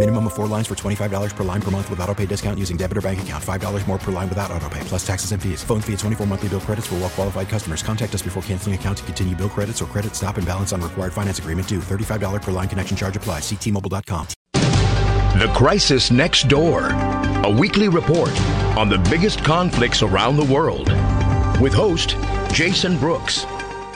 Minimum of four lines for $25 per line per month with auto pay discount using debit or bank account. $5 more per line without auto pay, plus taxes and fees. Phone fee at 24 monthly bill credits for well qualified customers. Contact us before canceling account to continue bill credits or credit stop and balance on required finance agreement due. $35 per line connection charge applies. Ctmobile.com. The Crisis Next Door, a weekly report on the biggest conflicts around the world. With host Jason Brooks.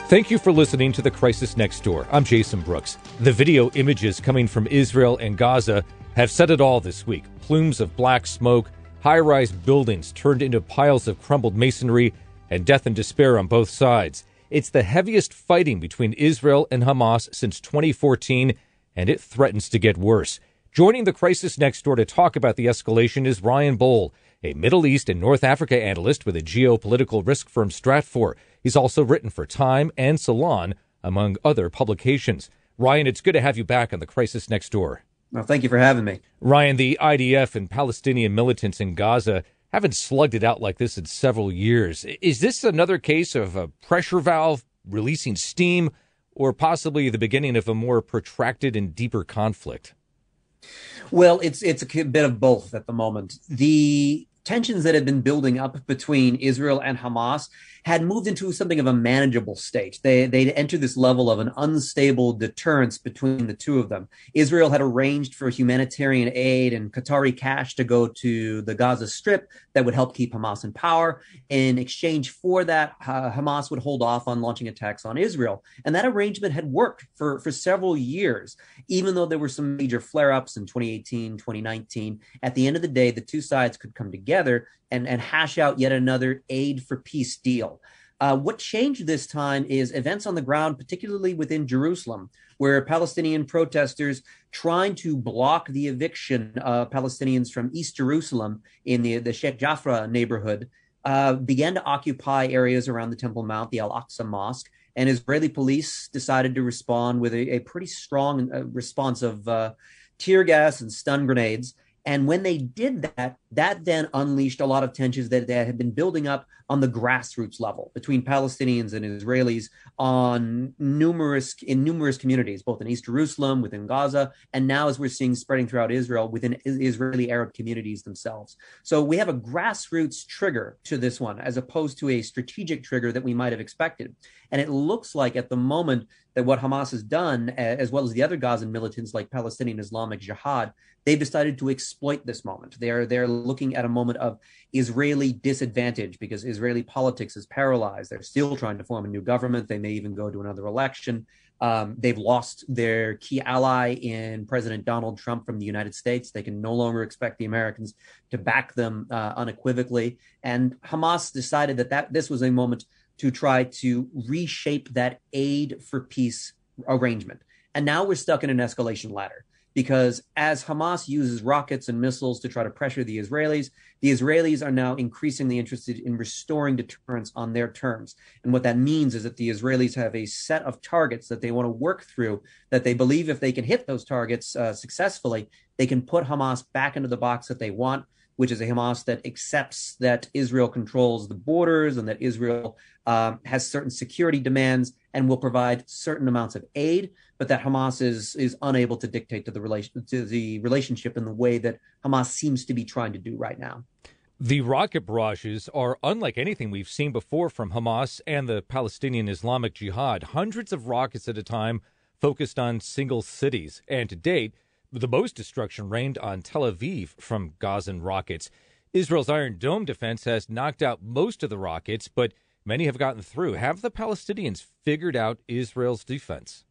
Thank you for listening to The Crisis Next Door. I'm Jason Brooks. The video images coming from Israel and Gaza have said it all this week. Plumes of black smoke, high rise buildings turned into piles of crumbled masonry, and death and despair on both sides. It's the heaviest fighting between Israel and Hamas since 2014, and it threatens to get worse. Joining the crisis next door to talk about the escalation is Ryan Bohl, a Middle East and North Africa analyst with a geopolitical risk firm Stratfor. He's also written for Time and Salon, among other publications. Ryan, it's good to have you back on the crisis next door. Well, thank you for having me. Ryan, the IDF and Palestinian militants in Gaza haven't slugged it out like this in several years. Is this another case of a pressure valve releasing steam, or possibly the beginning of a more protracted and deeper conflict? Well, it's it's a bit of both at the moment. The tensions that have been building up between Israel and Hamas had moved into something of a manageable state. They they'd entered this level of an unstable deterrence between the two of them. Israel had arranged for humanitarian aid and Qatari cash to go to the Gaza Strip that would help keep Hamas in power. In exchange for that, uh, Hamas would hold off on launching attacks on Israel, and that arrangement had worked for for several years. Even though there were some major flare-ups in 2018, 2019, at the end of the day, the two sides could come together and, and hash out yet another aid for peace deal. Uh, what changed this time is events on the ground, particularly within Jerusalem, where Palestinian protesters trying to block the eviction of Palestinians from East Jerusalem in the, the Sheikh Jarrah neighborhood uh, began to occupy areas around the Temple Mount, the Al Aqsa Mosque. And Israeli police decided to respond with a, a pretty strong uh, response of uh, tear gas and stun grenades. And when they did that, that then unleashed a lot of tensions that, that had been building up on the grassroots level between Palestinians and Israelis on numerous in numerous communities, both in East Jerusalem, within Gaza, and now as we're seeing spreading throughout Israel within Israeli Arab communities themselves. So we have a grassroots trigger to this one, as opposed to a strategic trigger that we might have expected. And it looks like at the moment that what Hamas has done, as well as the other Gazan militants like Palestinian Islamic Jihad, they've decided to exploit this moment. They're they're looking at a moment of Israeli disadvantage because Israeli politics is paralyzed. They're still trying to form a new government. They may even go to another election. Um, they've lost their key ally in President Donald Trump from the United States. They can no longer expect the Americans to back them uh, unequivocally. And Hamas decided that, that this was a moment to try to reshape that aid for peace arrangement. And now we're stuck in an escalation ladder because as Hamas uses rockets and missiles to try to pressure the Israelis, the Israelis are now increasingly interested in restoring deterrence on their terms. And what that means is that the Israelis have a set of targets that they want to work through, that they believe if they can hit those targets uh, successfully, they can put Hamas back into the box that they want which is a Hamas that accepts that Israel controls the borders and that Israel um, has certain security demands and will provide certain amounts of aid, but that Hamas is is unable to dictate to the relation to the relationship in the way that Hamas seems to be trying to do right now. The rocket barrages are unlike anything we've seen before from Hamas and the Palestinian Islamic Jihad. Hundreds of rockets at a time focused on single cities, and to date the most destruction rained on Tel Aviv from Gazan rockets. Israel's Iron Dome defense has knocked out most of the rockets, but many have gotten through. Have the Palestinians figured out Israel's defense?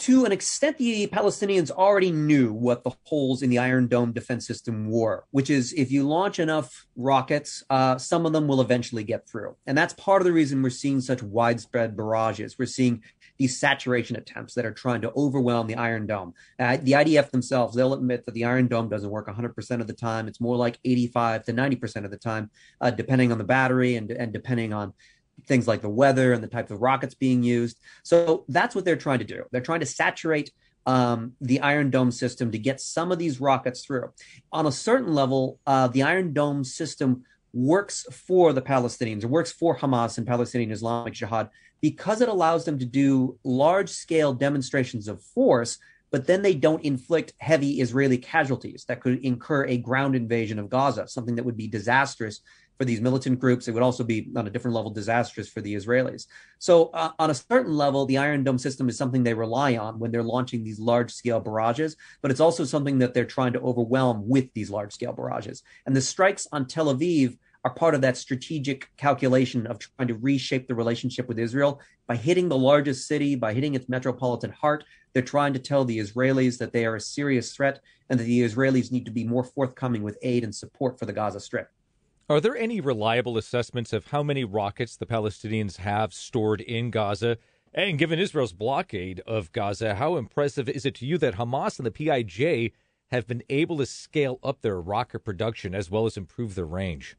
to an extent, the Palestinians already knew what the holes in the Iron Dome defense system were, which is if you launch enough rockets, uh, some of them will eventually get through. And that's part of the reason we're seeing such widespread barrages. We're seeing these saturation attempts that are trying to overwhelm the Iron Dome. Uh, the IDF themselves, they'll admit that the Iron Dome doesn't work 100% of the time. It's more like 85 to 90% of the time, uh, depending on the battery and, and depending on things like the weather and the type of rockets being used. So that's what they're trying to do. They're trying to saturate um, the Iron Dome system to get some of these rockets through. On a certain level, uh, the Iron Dome system works for the Palestinians, it works for Hamas and Palestinian Islamic Jihad because it allows them to do large scale demonstrations of force. But then they don't inflict heavy Israeli casualties that could incur a ground invasion of Gaza, something that would be disastrous for these militant groups. It would also be on a different level disastrous for the Israelis. So, uh, on a certain level, the Iron Dome system is something they rely on when they're launching these large scale barrages, but it's also something that they're trying to overwhelm with these large scale barrages. And the strikes on Tel Aviv are part of that strategic calculation of trying to reshape the relationship with Israel by hitting the largest city, by hitting its metropolitan heart. They're trying to tell the Israelis that they are a serious threat and that the Israelis need to be more forthcoming with aid and support for the Gaza Strip. Are there any reliable assessments of how many rockets the Palestinians have stored in Gaza? And given Israel's blockade of Gaza, how impressive is it to you that Hamas and the PIJ have been able to scale up their rocket production as well as improve their range?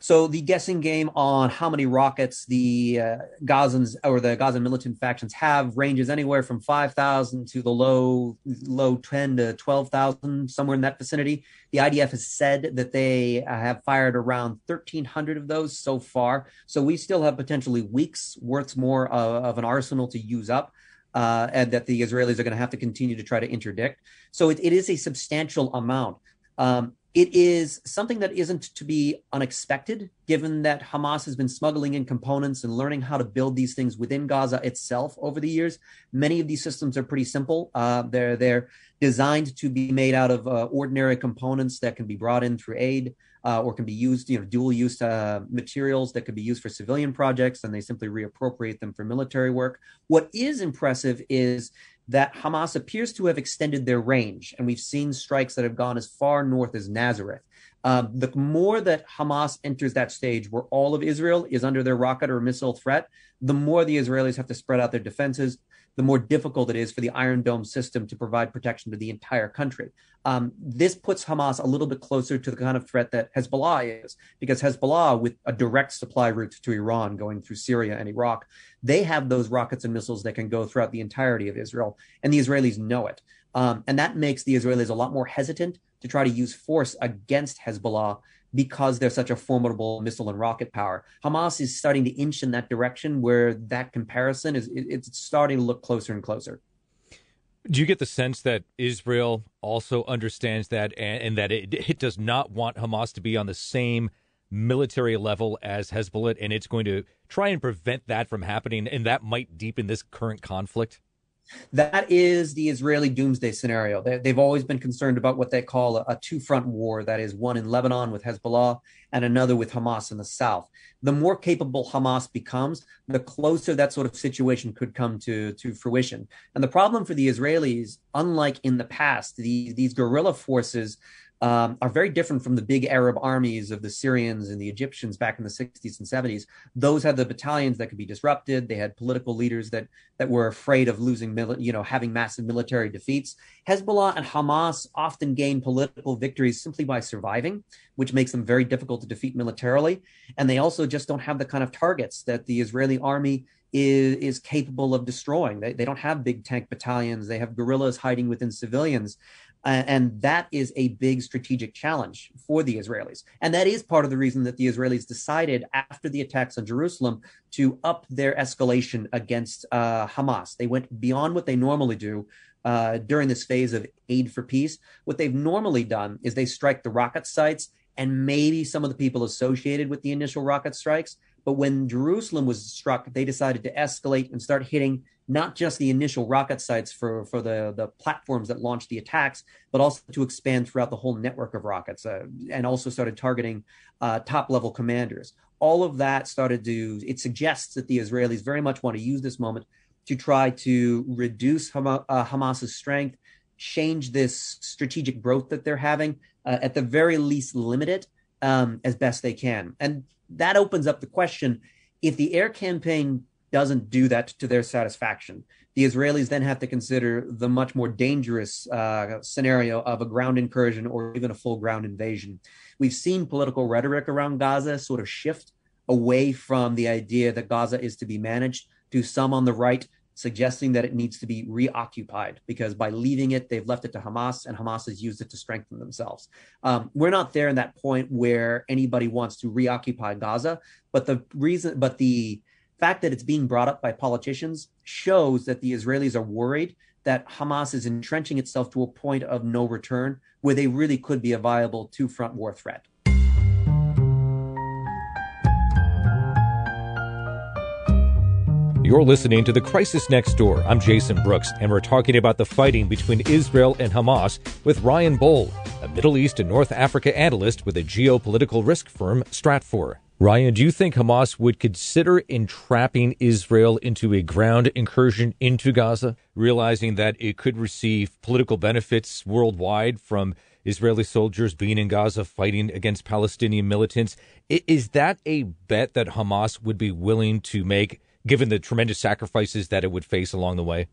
So the guessing game on how many rockets the uh, Gazans or the Gaza militant factions have ranges anywhere from 5,000 to the low low 10 to 12,000, somewhere in that vicinity. The IDF has said that they uh, have fired around 1,300 of those so far. So we still have potentially weeks worth more of, of an arsenal to use up. Uh, and that the Israelis are going to have to continue to try to interdict. So it, it is a substantial amount. Um, it is something that isn't to be unexpected, given that Hamas has been smuggling in components and learning how to build these things within Gaza itself over the years. Many of these systems are pretty simple. Uh, they're they're designed to be made out of uh, ordinary components that can be brought in through aid uh, or can be used, you know, dual use uh, materials that could be used for civilian projects, and they simply reappropriate them for military work. What is impressive is that Hamas appears to have extended their range, and we've seen strikes that have gone as far north as Nazareth. Um, the more that Hamas enters that stage where all of Israel is under their rocket or missile threat, the more the Israelis have to spread out their defenses, the more difficult it is for the Iron Dome system to provide protection to the entire country. Um, this puts Hamas a little bit closer to the kind of threat that Hezbollah is, because Hezbollah, with a direct supply route to Iran going through Syria and Iraq, they have those rockets and missiles that can go throughout the entirety of Israel, and the Israelis know it. Um, and that makes the Israelis a lot more hesitant to try to use force against Hezbollah because they're such a formidable missile and rocket power. Hamas is starting to inch in that direction where that comparison is it's starting to look closer and closer. Do you get the sense that Israel also understands that and, and that it, it does not want Hamas to be on the same military level as Hezbollah and it's going to try and prevent that from happening and that might deepen this current conflict? That is the Israeli doomsday scenario. They, have always been concerned about what they call a, a two front war that is, one in Lebanon with Hezbollah and another with Hamas in the south. The more capable Hamas becomes, the closer that sort of situation could come to, to fruition. And the problem for the Israelis, unlike in the past, the, these guerrilla forces um, are very different from the big Arab armies of the Syrians and the Egyptians back in the 60s and 70s. Those had the battalions that could be disrupted. They had political leaders that that were afraid of losing, you know, having massive military defeats. Hezbollah and Hamas often gain political victories simply by surviving, which makes them very difficult to defeat militarily. And they also just don't have the kind of targets that the Israeli army is, is capable of destroying. They, they don't have big tank battalions. They have guerrillas hiding within civilians. Uh, and that is a big strategic challenge for the Israelis. And that is part of the reason that the Israelis decided after the attacks on Jerusalem to up their escalation against uh, Hamas. They went beyond what they normally do uh, during this phase of aid for peace. What they've normally done is they strike the rocket sites and maybe some of the people associated with the initial rocket strikes. But when Jerusalem was struck, they decided to escalate and start hitting not just the initial rocket sites for, for the, the platforms that launched the attacks, but also to expand throughout the whole network of rockets uh, and also started targeting uh, top level commanders. All of that started to, it suggests that the Israelis very much want to use this moment to try to reduce uh, Hamas's strength, change this strategic growth that they're having, uh, at the very least, limit it um, as best they can. And that opens up the question if the air campaign doesn't do that to their satisfaction, the Israelis then have to consider the much more dangerous uh, scenario of a ground incursion or even a full ground invasion. We've seen political rhetoric around Gaza sort of shift away from the idea that Gaza is to be managed to some on the right suggesting that it needs to be reoccupied because by leaving it, they've left it to Hamas and Hamas has used it to strengthen themselves. Um, we're not there in that point where anybody wants to reoccupy Gaza, but the reason, but the fact that it's being brought up by politicians shows that the Israelis are worried that Hamas is entrenching itself to a point of no return where they really could be a viable two front war threat. You're listening to The Crisis Next Door. I'm Jason Brooks, and we're talking about the fighting between Israel and Hamas with Ryan Bohl, a Middle East and North Africa analyst with the geopolitical risk firm Stratfor. Ryan, do you think Hamas would consider entrapping Israel into a ground incursion into Gaza, realizing that it could receive political benefits worldwide from Israeli soldiers being in Gaza fighting against Palestinian militants? Is that a bet that Hamas would be willing to make, given the tremendous sacrifices that it would face along the way?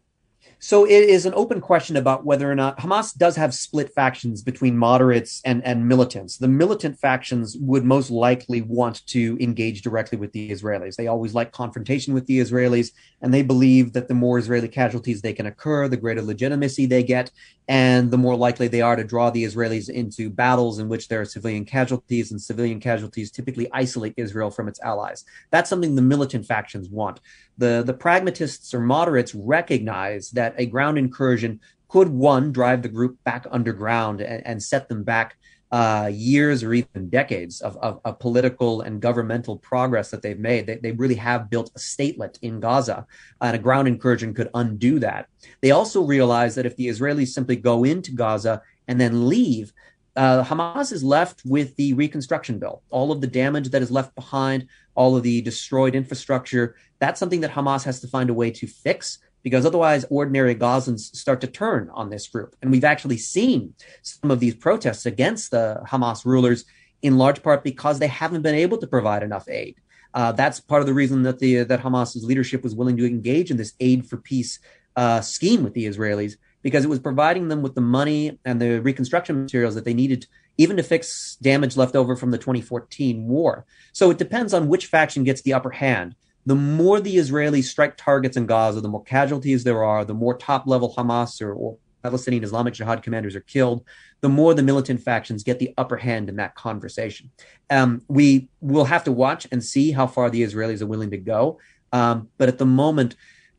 So it is an open question about whether or not Hamas does have split factions between moderates and, and militants. The militant factions would most likely want to engage directly with the Israelis. They always like confrontation with the Israelis, and they believe that the more Israeli casualties they can occur, the greater legitimacy they get, and the more likely they are to draw the Israelis into battles in which there are civilian casualties, and civilian casualties typically isolate Israel from its allies. That's something the militant factions want. The, the pragmatists or moderates recognize that a ground incursion could, one, drive the group back underground and, and set them back uh, years or even decades of, of, of, political and governmental progress that they've made. They, they, really have built a statelet in Gaza, and a ground incursion could undo that. They also realize that if the Israelis simply go into Gaza and then leave, uh, Hamas is left with the reconstruction bill, all of the damage that is left behind, all of the destroyed infrastructure. That's something that Hamas has to find a way to fix because otherwise ordinary Gazans start to turn on this group. And we've actually seen some of these protests against the Hamas rulers in large part because they haven't been able to provide enough aid. Uh, that's part of the reason that the that Hamas's leadership was willing to engage in this aid for peace uh, scheme with the Israelis because it was providing them with the money and the reconstruction materials that they needed even to fix damage left over from the 2014 war. So it depends on which faction gets the upper hand the more the Israelis strike targets in Gaza, the more casualties there are, the more top level Hamas or, or Palestinian Islamic Jihad commanders are killed, the more the militant factions get the upper hand in that conversation. Um, we will have to watch and see how far the Israelis are willing to go. Um, but at the moment,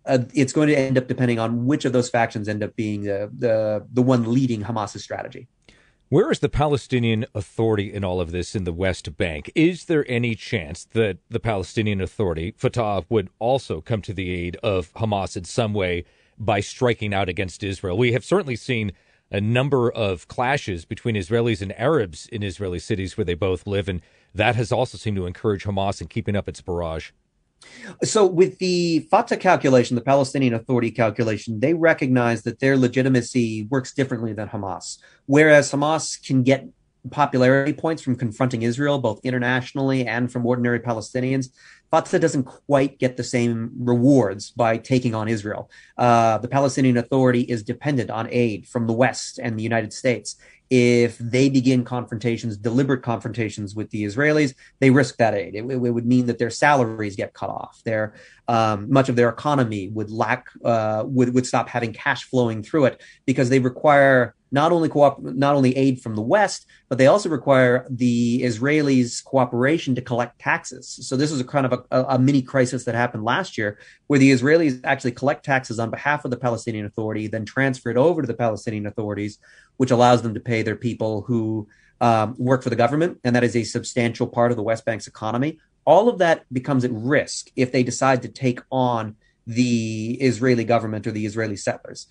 uh, it's going to end up depending on which of those factions end up being the the, the one leading Hamas's strategy. Where is the Palestinian Authority in all of this in the West Bank? Is there any chance that the Palestinian Authority, Fatah, would also come to the aid of Hamas in some way by striking out against Israel? We have certainly seen a number of clashes between Israelis and Arabs in Israeli cities where they both live, and that has also seemed to encourage Hamas in keeping up its barrage. So, with the Fatah calculation, the Palestinian Authority calculation, they recognize that their legitimacy works differently than Hamas. Whereas Hamas can get popularity points from confronting Israel, both internationally and from ordinary Palestinians, Fatah doesn't quite get the same rewards by taking on Israel. Uh, the Palestinian Authority is dependent on aid from the West and the United States if they begin confrontations, deliberate confrontations with the Israelis, they risk that aid. It, it would mean that their salaries get cut off. Their um, much of their economy would lack uh, would would stop having cash flowing through it because they require not only co- not only aid from the West, but they also require the Israelis' cooperation to collect taxes. So this is a kind of a, a, mini crisis that happened last year, where the Israelis actually collect taxes on behalf of the Palestinian Authority, then transfer it over to the Palestinian authorities, which allows them to pay their people who um, work for the government, and that is a substantial part of the West Bank's economy. All of that becomes at risk if they decide to take on the Israeli government or the Israeli settlers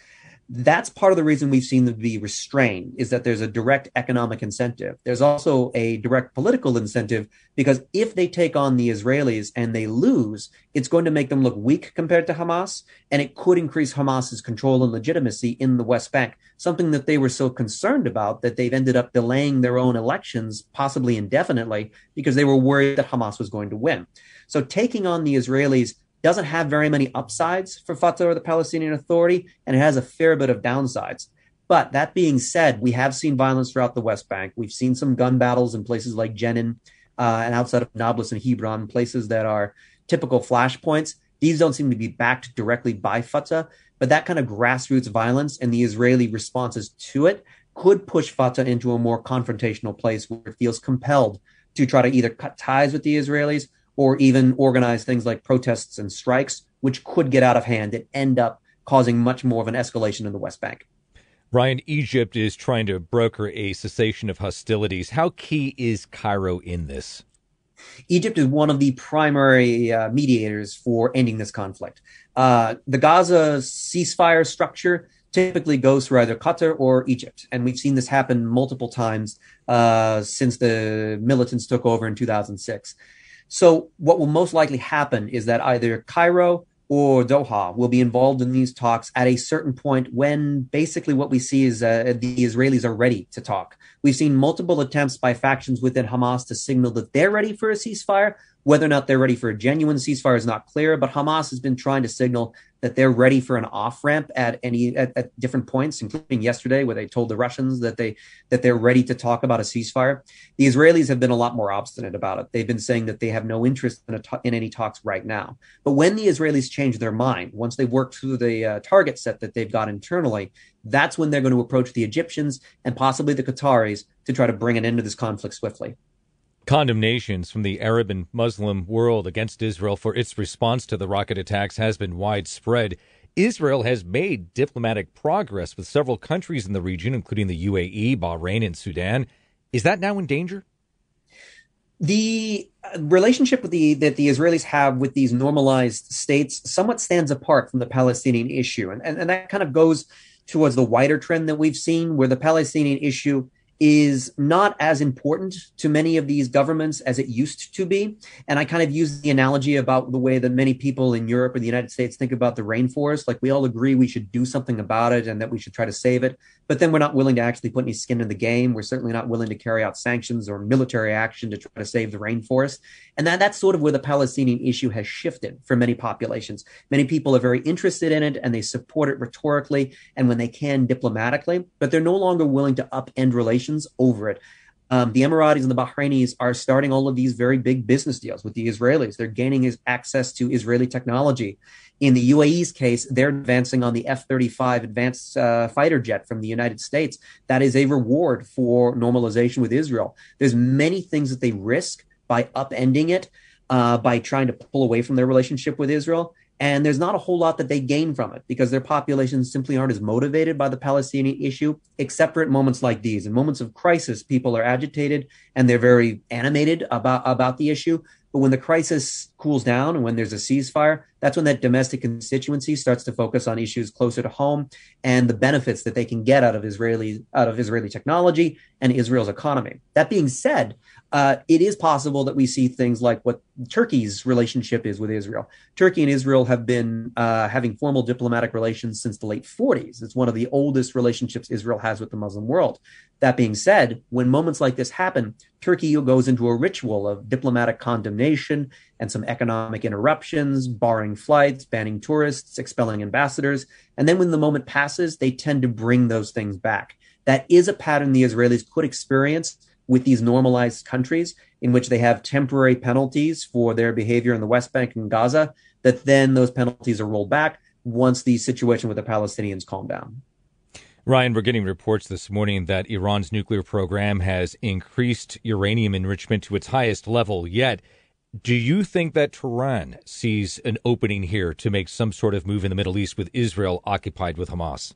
that's part of the reason we've seen them be restrained is that there's a direct economic incentive. There's also a direct political incentive because if they take on the Israelis and they lose, it's going to make them look weak compared to Hamas, and it could increase Hamas's control and legitimacy in the West Bank, something that they were so concerned about that they've ended up delaying their own elections, possibly indefinitely, because they were worried that Hamas was going to win. So taking on the Israelis doesn't have very many upsides for Fatah or the Palestinian Authority, and it has a fair bit of downsides. But that being said, we have seen violence throughout the West Bank. We've seen some gun battles in places like Jenin uh, and outside of Nablus and Hebron, places that are typical flashpoints. These don't seem to be backed directly by Fatah, but that kind of grassroots violence and the Israeli responses to it could push Fatah into a more confrontational place where it feels compelled to try to either cut ties with the Israelis or even organize things like protests and strikes, which could get out of hand and end up causing much more of an escalation in the West Bank. Ryan, Egypt is trying to broker a cessation of hostilities. How key is Cairo in this? Egypt is one of the primary uh, mediators for ending this conflict. Uh, the Gaza ceasefire structure typically goes through either Qatar or Egypt. And we've seen this happen multiple times uh, since the militants took over in 2006. So what will most likely happen is that either Cairo or Doha will be involved in these talks at a certain point when basically what we see is uh, the Israelis are ready to talk. We've seen multiple attempts by factions within Hamas to signal that they're ready for a ceasefire, whether or not they're ready for a genuine ceasefire is not clear, but Hamas has been trying to signal that they're ready for an off ramp at any at, at, different points, including yesterday, where they told the Russians that they that they're ready to talk about a ceasefire. The Israelis have been a lot more obstinate about it. They've been saying that they have no interest in, in any talks right now. But when the Israelis change their mind, once they work through the uh, target set that they've got internally, that's when they're going to approach the Egyptians and possibly the Qataris to try to bring an end to this conflict swiftly. Condemnations from the Arab and Muslim world against Israel for its response to the rocket attacks has been widespread. Israel has made diplomatic progress with several countries in the region, including the UAE, Bahrain, and Sudan. Is that now in danger? The uh, relationship the, that the Israelis have with these normalized states somewhat stands apart from the Palestinian issue. And, and, and that kind of goes towards the wider trend that we've seen, where the Palestinian issue is not as important to many of these governments as it used to be. And I kind of use the analogy about the way that many people in Europe or the United States think about the rainforest. Like we all agree we should do something about it and that we should try to save it. But then we're not willing to actually put any skin in the game. We're certainly not willing to carry out sanctions or military action to try to save the rainforest. And that, that's sort of where the Palestinian issue has shifted for many populations. Many people are very interested in it and they support it rhetorically and when they can diplomatically, but they're no longer willing to upend relations over it. Um, the Emiratis and the Bahrainis are starting all of these very big business deals with the Israelis. They're gaining access to Israeli technology. In the UAE's case, they're advancing on the F 35 advanced uh, fighter jet from the United States. That is a reward for normalization with Israel. There's many things that they risk by upending it, uh, by trying to pull away from their relationship with Israel. And there's not a whole lot that they gain from it because their populations simply aren't as motivated by the Palestinian issue, except for at moments like these. In moments of crisis, people are agitated and they're very animated about, about the issue. But when the crisis cools down and when there's a ceasefire, that's when that domestic constituency starts to focus on issues closer to home and the benefits that they can get out of Israeli out of Israeli technology and Israel's economy. That being said, uh, it is possible that we see things like what Turkey's relationship is with Israel. Turkey and Israel have been uh, having formal diplomatic relations since the late 40s. It's one of the oldest relationships Israel has with the Muslim world. That being said, when moments like this happen, Turkey goes into a ritual of diplomatic condemnation and some economic interruptions, barring flights, banning tourists, expelling ambassadors. And then when the moment passes, they tend to bring those things back. That is a pattern the Israelis could experience with these normalized countries in which they have temporary penalties for their behavior in the West Bank and Gaza, that then those penalties are rolled back once the situation with the Palestinians calm down. Ryan, we're getting reports this morning that Iran's nuclear program has increased uranium enrichment to its highest level yet. Do you think that Tehran sees an opening here to make some sort of move in the Middle East with Israel occupied with Hamas?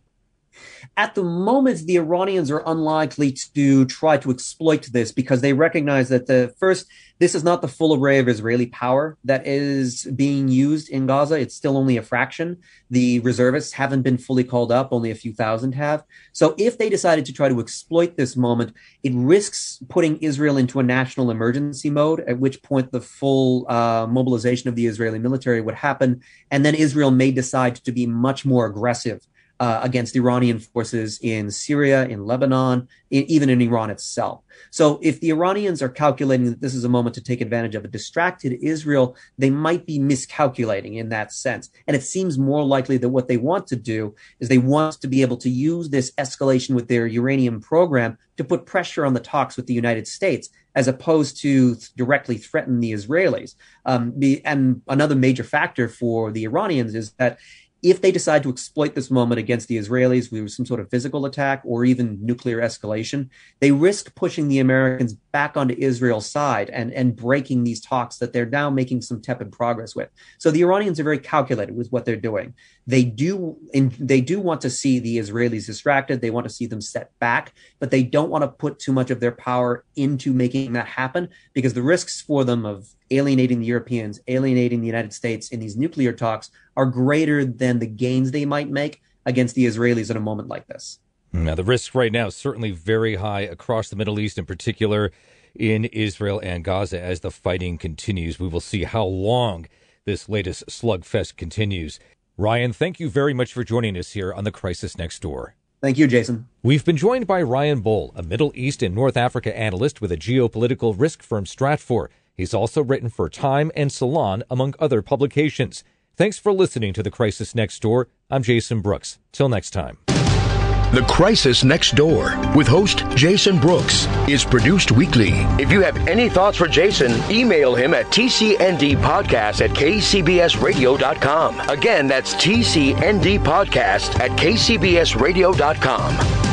At the moment, the Iranians are unlikely to try to exploit this because they recognize that the first, this is not the full array of Israeli power that is being used in Gaza. It's still only a fraction. The reservists haven't been fully called up, only a few thousand have. So if they decided to try to exploit this moment, it risks putting Israel into a national emergency mode, at which point the full uh, mobilization of the Israeli military would happen. And then Israel may decide to be much more aggressive uh, against Iranian forces in Syria, in Lebanon, in, even in Iran itself. So if the Iranians are calculating that this is a moment to take advantage of a distracted Israel, they might be miscalculating in that sense. And it seems more likely that what they want to do is they want to be able to use this escalation with their uranium program to put pressure on the talks with the United States as opposed to directly threaten the Israelis. Um, and another major factor for the Iranians is that if they decide to exploit this moment against the Israelis with some sort of physical attack or even nuclear escalation, they risk pushing the Americans back onto Israel's side and, and breaking these talks that they're now making some tepid progress with. So the Iranians are very calculated with what they're doing. They do in, they do want to see the Israelis distracted. They want to see them set back, but they don't want to put too much of their power into making that happen because the risks for them of alienating the Europeans, alienating the United States in these nuclear talks are greater than the gains they might make against the Israelis in a moment like this. Now, the risk right now is certainly very high across the Middle East, in particular in Israel and Gaza, as the fighting continues. We will see how long this latest slugfest continues. Ryan, thank you very much for joining us here on The Crisis Next Door. Thank you, Jason. We've been joined by Ryan Bohl, a Middle East and North Africa analyst with a geopolitical risk firm Stratfor. He's also written for Time and Salon, among other publications. Thanks for listening to The Crisis Next Door. I'm Jason Brooks. Till next time. The Crisis Next Door with host Jason Brooks is produced weekly. If you have any thoughts for Jason, email him at tcndpodcast at kcbsradio.com. Again, that's tcndpodcast at kcbsradio.com.